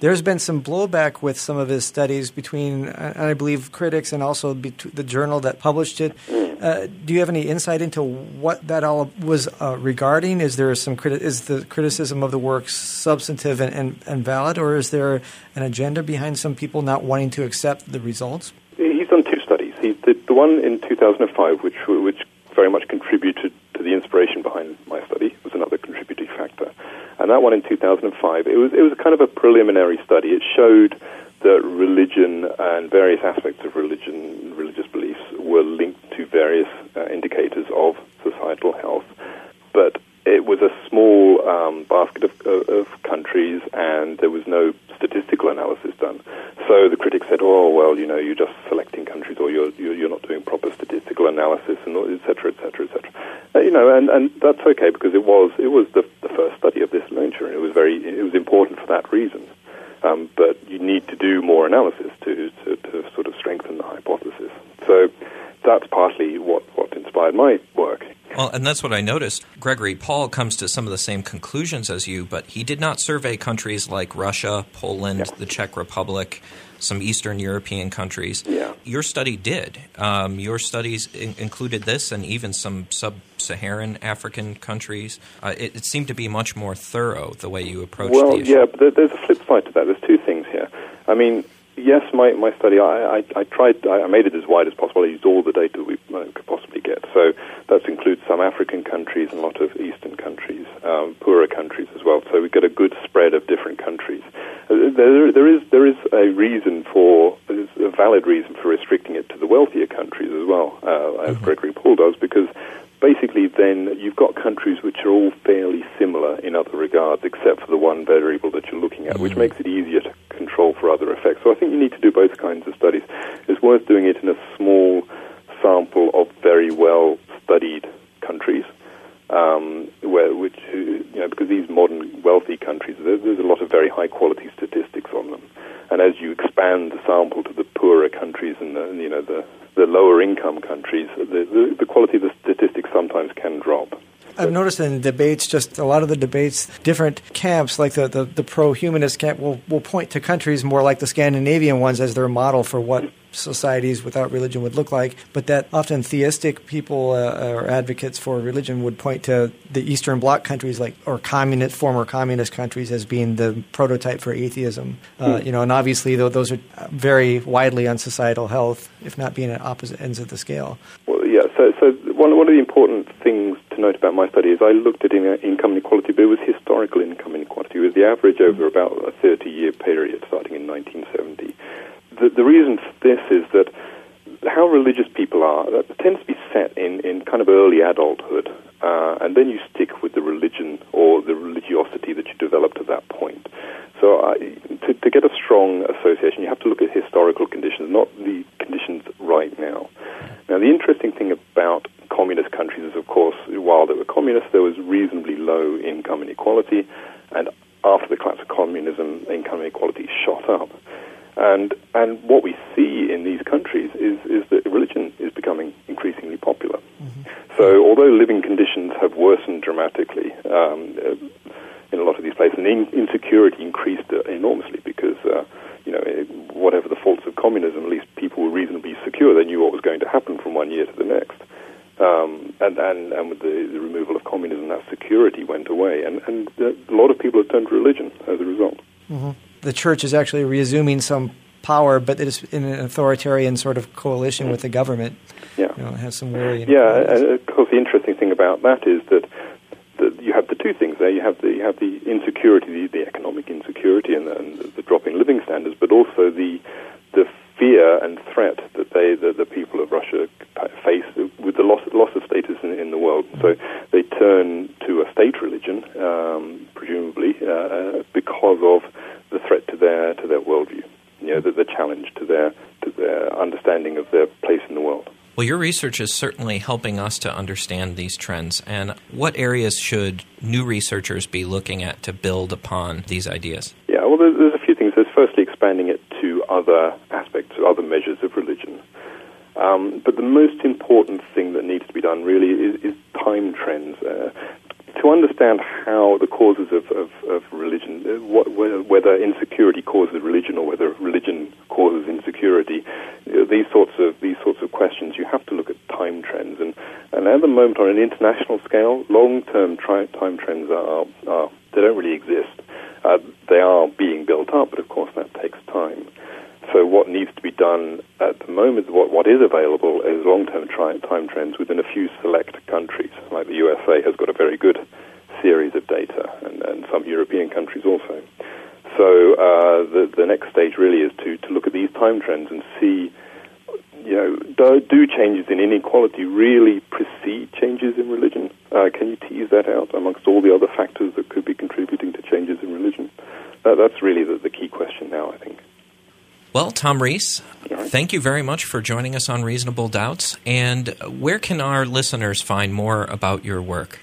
There's been some blowback with some of his studies between, uh, I believe, critics and also the journal that published it. Mm. Uh, do you have any insight into what that all was uh, regarding? Is there some criti- is the criticism of the work substantive and, and, and, valid, or is there an agenda behind some people not wanting to accept the results? He's done two studies. He did the one in 2005, which which very much contributed to the inspiration behind my study. Was another contributing factor, and that one in 2005. It was it was kind of a preliminary study. It showed that religion and various aspects of religion, religious beliefs, were linked to various uh, indicators of societal health, but it was a small um, basket of, of, countries, and there was no statistical analysis done. So the critics said, "Oh well, you know, you're just selecting countries, or you're you're not doing proper statistical analysis, and et cetera, et cetera, et cetera." Uh, you know, and, and that's okay because it was it was the, the first study of this nature, and it was very it was important for that reason. Um, but you need to do more analysis to, to, to sort of strengthen the hypothesis. So that's partly what, what inspired my work. Well, and that's what I noticed. Gregory Paul comes to some of the same conclusions as you, but he did not survey countries like Russia, Poland, yeah. the Czech Republic, some Eastern European countries. Yeah. Your study did. Um, your studies in- included this and even some sub Saharan African countries. Uh, it, it, seemed to be much more thorough the way you approached well, the issue. yeah, but there's a flip side to that. There's two things here. I mean, yes, my, my study, I, I, I tried, I made it as wide as possible. I used all the data we could possibly get. So that includes some African countries and a lot of Eastern countries, um, poorer countries as well. So we get a good spread of different countries. Uh, there, there is there is a reason for a valid reason for restricting it to the wealthier countries as well, uh, as mm-hmm. Gregory Paul does, because basically then you've got countries which are all fairly similar in other regards, except for the one variable that you're looking at, mm-hmm. which makes it easier to control for other effects. So I think you need to do both kinds of studies. It's worth doing it in a small sample of very well studied countries. Um, where, which, you know, because these modern wealthy countries, there's, there's a lot of very high quality statistics on them. And as you expand the sample to the poorer countries and the, you know, the, the lower income countries, the, the, the quality of the statistics sometimes can drop. I've noticed in debates, just a lot of the debates, different camps, like the, the, the pro humanist camp, will, will point to countries more like the Scandinavian ones as their model for what societies without religion would look like, but that often theistic people uh, or advocates for religion would point to the Eastern Bloc countries, like or communist, former communist countries, as being the prototype for atheism. Uh, hmm. You know, and obviously though, those are very widely on societal health, if not being at opposite ends of the scale. Well, yeah. So, so one one of the important things note about my study is I looked at income inequality, but it was historical income inequality. It was the average over about a 30-year period, starting in 1970 the, the reason for this is that how religious people are that tends to be set in, in kind of early adulthood, uh, and then you stick with the religion or the religiosity that you developed at that point. So, uh, to, to get a strong association, you have to look at historical conditions, not the conditions right now. Now, the interesting thing about communist countries is, of course, while they were communist, there was reasonably low income inequality, and after the collapse of communism, income inequality shot up. And and what we see in these countries is is that religion is becoming increasingly popular. Mm-hmm. So although living conditions have worsened dramatically um, uh, in a lot of these places, and in- insecurity increased uh, enormously because. Uh, you know, whatever the faults of communism, at least people were reasonably secure. They knew what was going to happen from one year to the next. Um, and, and, and with the, the removal of communism, that security went away. And, and a lot of people have turned to religion as a result. Mm-hmm the church is actually resuming some power, but it is in an authoritarian sort of coalition with the government. Yeah, you know, it has some worry. Yeah, and of course, the interesting thing about that is that, that you have the two things there. You have the you have the insecurity, the, the economic insecurity, and the, and the drop in living standards, but also the the fear and threat that they, the, the people of Russia face with the loss, loss of status in, in the world. So they turn to a state religion, um, presumably, uh, uh, because of the threat to their to their worldview. You know, the, the challenge to their to their understanding of their place in the world. Well, your research is certainly helping us to understand these trends. And what areas should new researchers be looking at to build upon these ideas? Yeah, well, there's, a few things. There's firstly expanding it to other aspects, other measures of religion. Um, but the most important thing that needs to be done really is, is time trends. Uh, to understand how the causes of, of, of religion, uh, what, whether insecurity causes religion or whether religion causes insecurity, know, these sorts of these sorts of questions, you have to look at time trends. And, at the moment, on an international scale, long-term tri- time trends are, are they don't really exist. Uh, they are being built up, but of course that takes time. So what needs to be done at the moment, what, what is available is long-term tri- time trends within a few select countries. Like the USA has got a very good series of data, and, and some European countries also. So uh, the, the next stage really is to, to look at these time trends and see, you know, do, do changes in inequality really precede changes in religion? Uh, can you tease that out amongst all the other factors that could be contributing to changes in religion? Uh, that's really the, the key question now, I think. Well, Tom Rees, thank you very much for joining us on Reasonable Doubts. And where can our listeners find more about your work?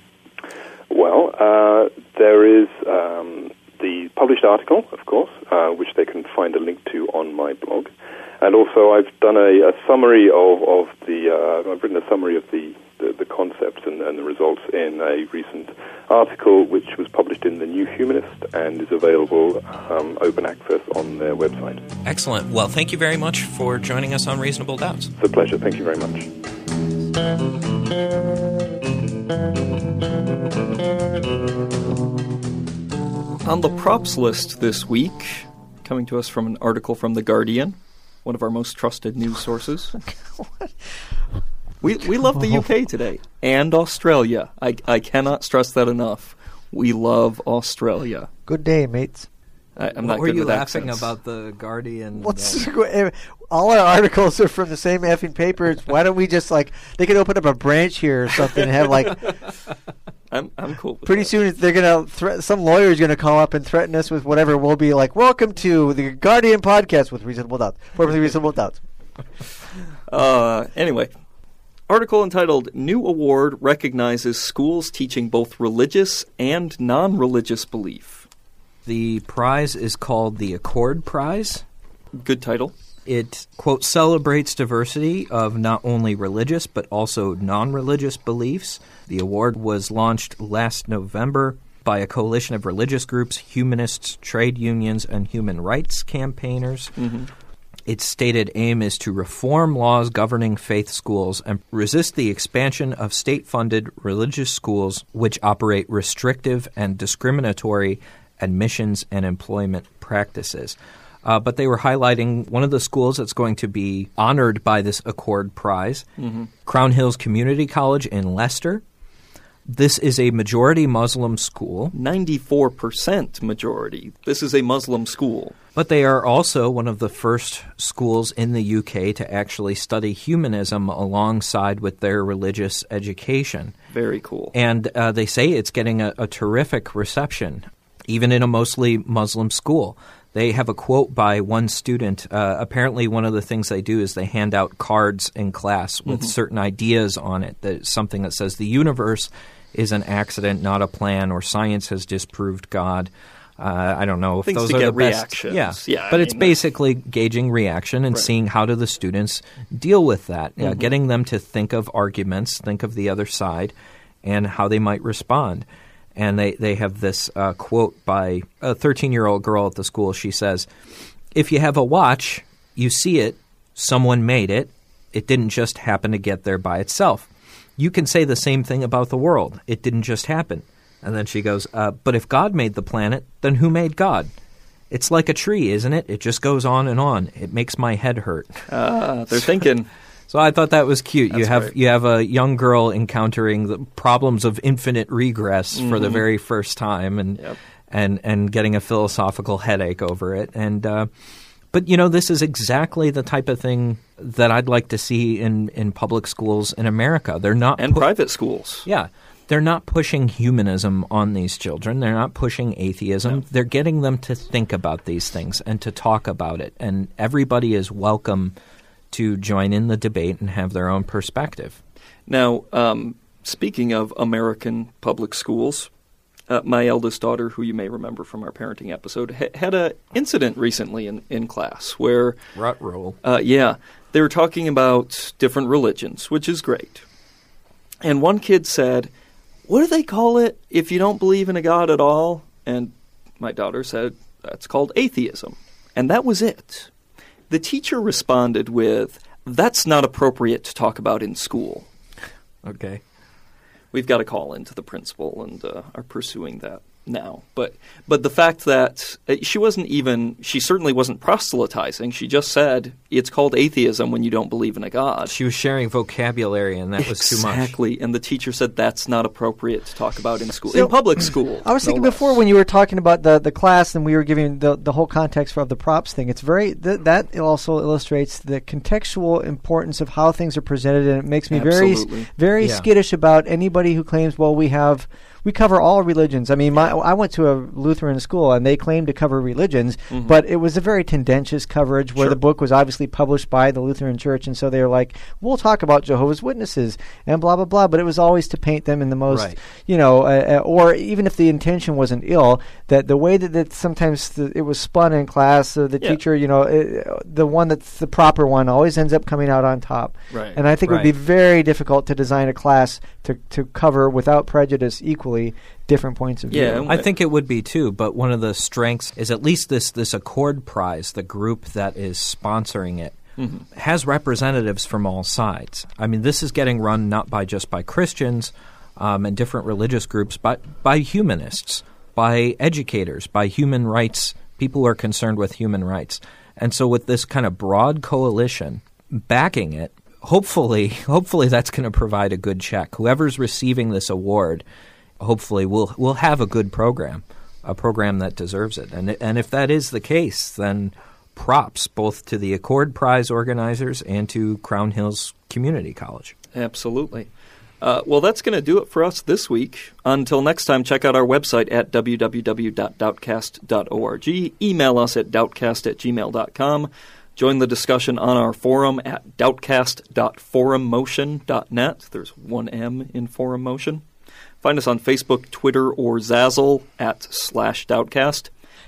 Excellent. Well, thank you very much for joining us on Reasonable Doubts. It's a pleasure. Thank you very much. On the props list this week, coming to us from an article from The Guardian, one of our most trusted news sources. We we love the UK today and Australia. I I cannot stress that enough. We love Australia. Good day, mates. I, am what not were good you with laughing accents. about the Guardian? What's uh, all our articles are from the same effing papers? Why don't we just like they could open up a branch here or something and have like I'm I'm cool. With pretty that. soon they're gonna thre- some lawyer's gonna call up and threaten us with whatever. We'll be like, "Welcome to the Guardian podcast with reasonable doubts, formerly reasonable doubts." Uh, anyway, article entitled "New Award Recognizes Schools Teaching Both Religious and Non-Religious Belief." The prize is called the Accord Prize. Good title. It, quote, celebrates diversity of not only religious but also non religious beliefs. The award was launched last November by a coalition of religious groups, humanists, trade unions, and human rights campaigners. Mm-hmm. Its stated aim is to reform laws governing faith schools and resist the expansion of state funded religious schools which operate restrictive and discriminatory admissions and employment practices. Uh, but they were highlighting one of the schools that's going to be honored by this Accord Prize, Crown Hills Community College in Leicester. This is a majority Muslim school, Ninety-four percent majority. This is a Muslim school. but they are also one of the first schools in the UK to actually study humanism alongside with their religious education. Very cool. And uh, they say it's getting a, a terrific reception, even in a mostly Muslim school. They have a quote by one student. Uh, apparently, one of the things they do is they hand out cards in class with certain ideas on it. That something that says the universe is an accident, not a plan, or science has disproved God. Uh, I don't know if Things those are the best. reactions. Yeah, Yeah, I but it's mean, basically gauging reaction and Right. seeing how do the students deal with that. Mm-hmm. Uh, getting them to think of arguments, think of the other side, and how they might respond. And they, they have this uh, quote by a 13 year old girl at the school. She says, If you have a watch, you see it, someone made it, it didn't just happen to get there by itself. You can say the same thing about the world, it didn't just happen. And then she goes, uh, But if God made the planet, then who made God? It's like a tree, isn't it? It just goes on and on. It makes my head hurt. Ah, they're thinking. So I thought that was cute. you have great. you have a young girl encountering the problems of infinite regress for the very first time, and Yep. and and getting a philosophical headache over it. And uh, But you know, this is exactly the type of thing that I'd like to see in, in public schools in America. They're not And pu- private schools. Yeah. They're not pushing humanism on these children. They're not pushing atheism. They're getting them to think about these things and to talk about it. And everybody is welcome to join in the debate and have their own perspective. Now, um, speaking of American public schools, uh, my eldest daughter, who you may remember from our parenting episode, ha- had a incident recently in, in class where, Rut roll. uh, yeah, they were talking about different religions, which is great. And one kid said, "What do they call it if you don't believe in a god at all?" And my daughter said, "That's called atheism." And that was it. The teacher responded with, "That's not appropriate to talk about in school." Okay. we've got to call into the principal and uh, are pursuing that now. But but the fact that uh, she wasn't even she certainly wasn't proselytizing. She just said it's called atheism when you don't believe in a god. She was sharing vocabulary, and that was too much. Exactly, and the teacher said that's not appropriate to talk about in school, So- in public school. I was no thinking less. before when you were talking about the, the class and we were giving the, the whole context of the props thing. It's very th- that also illustrates the contextual importance of how things are presented, and it makes me Absolutely. very very Yeah. skittish about anybody who claims, well, we have we cover all religions. I mean, my, I went to a Lutheran school and they claimed to cover religions, but it was a very tendentious coverage where Mm-hmm. Sure. the book was obviously published by the Lutheran Church, and so they were like, we'll talk about Jehovah's Witnesses and blah blah blah. But it was always to paint them in the most Right. you know, uh, uh, or even if the intention wasn't ill, that the way that, that sometimes the, it was spun in class, uh, the Yeah. teacher, you know, uh, the one that's the proper one always ends up coming out on top. Right. And I think it would be very difficult to design a class to, to cover without prejudice equally different points of view. Yeah, I think it would be too, but one of the strengths is at least this this Accord Prize, the group that is sponsoring it, has representatives from all sides. I mean, this is getting run not by just by Christians um, and different religious groups, but by humanists, by educators, by human rights people who are concerned with human rights. And so, with this kind of broad coalition backing it, hopefully, hopefully that's going to provide a good check. Whoever's receiving this award hopefully we'll we'll have a good program, a program that deserves it. And and if that is the case, then props both to the Accord Prize organizers and to Crown Hills Community College. Absolutely. Uh, well, that's going to do it for us this week. Until next time, check out our website at www.doubtcast.org. Email us at doubtcast at gmail.com. Join the discussion on our forum at doubtcast.forummotion.net. There's one M in Forum Motion. Find us on Facebook, Twitter, or Zazzle at slash Doubtcast.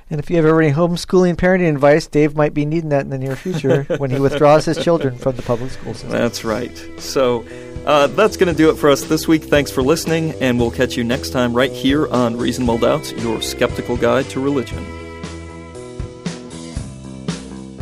And if you have any homeschooling parenting advice, Dave might be needing that in the near future when he withdraws his children from the public school system. That's right. So uh, that's going to do it for us this week. Thanks for listening, and we'll catch you next time right here on Reasonable Doubts, your skeptical guide to religion.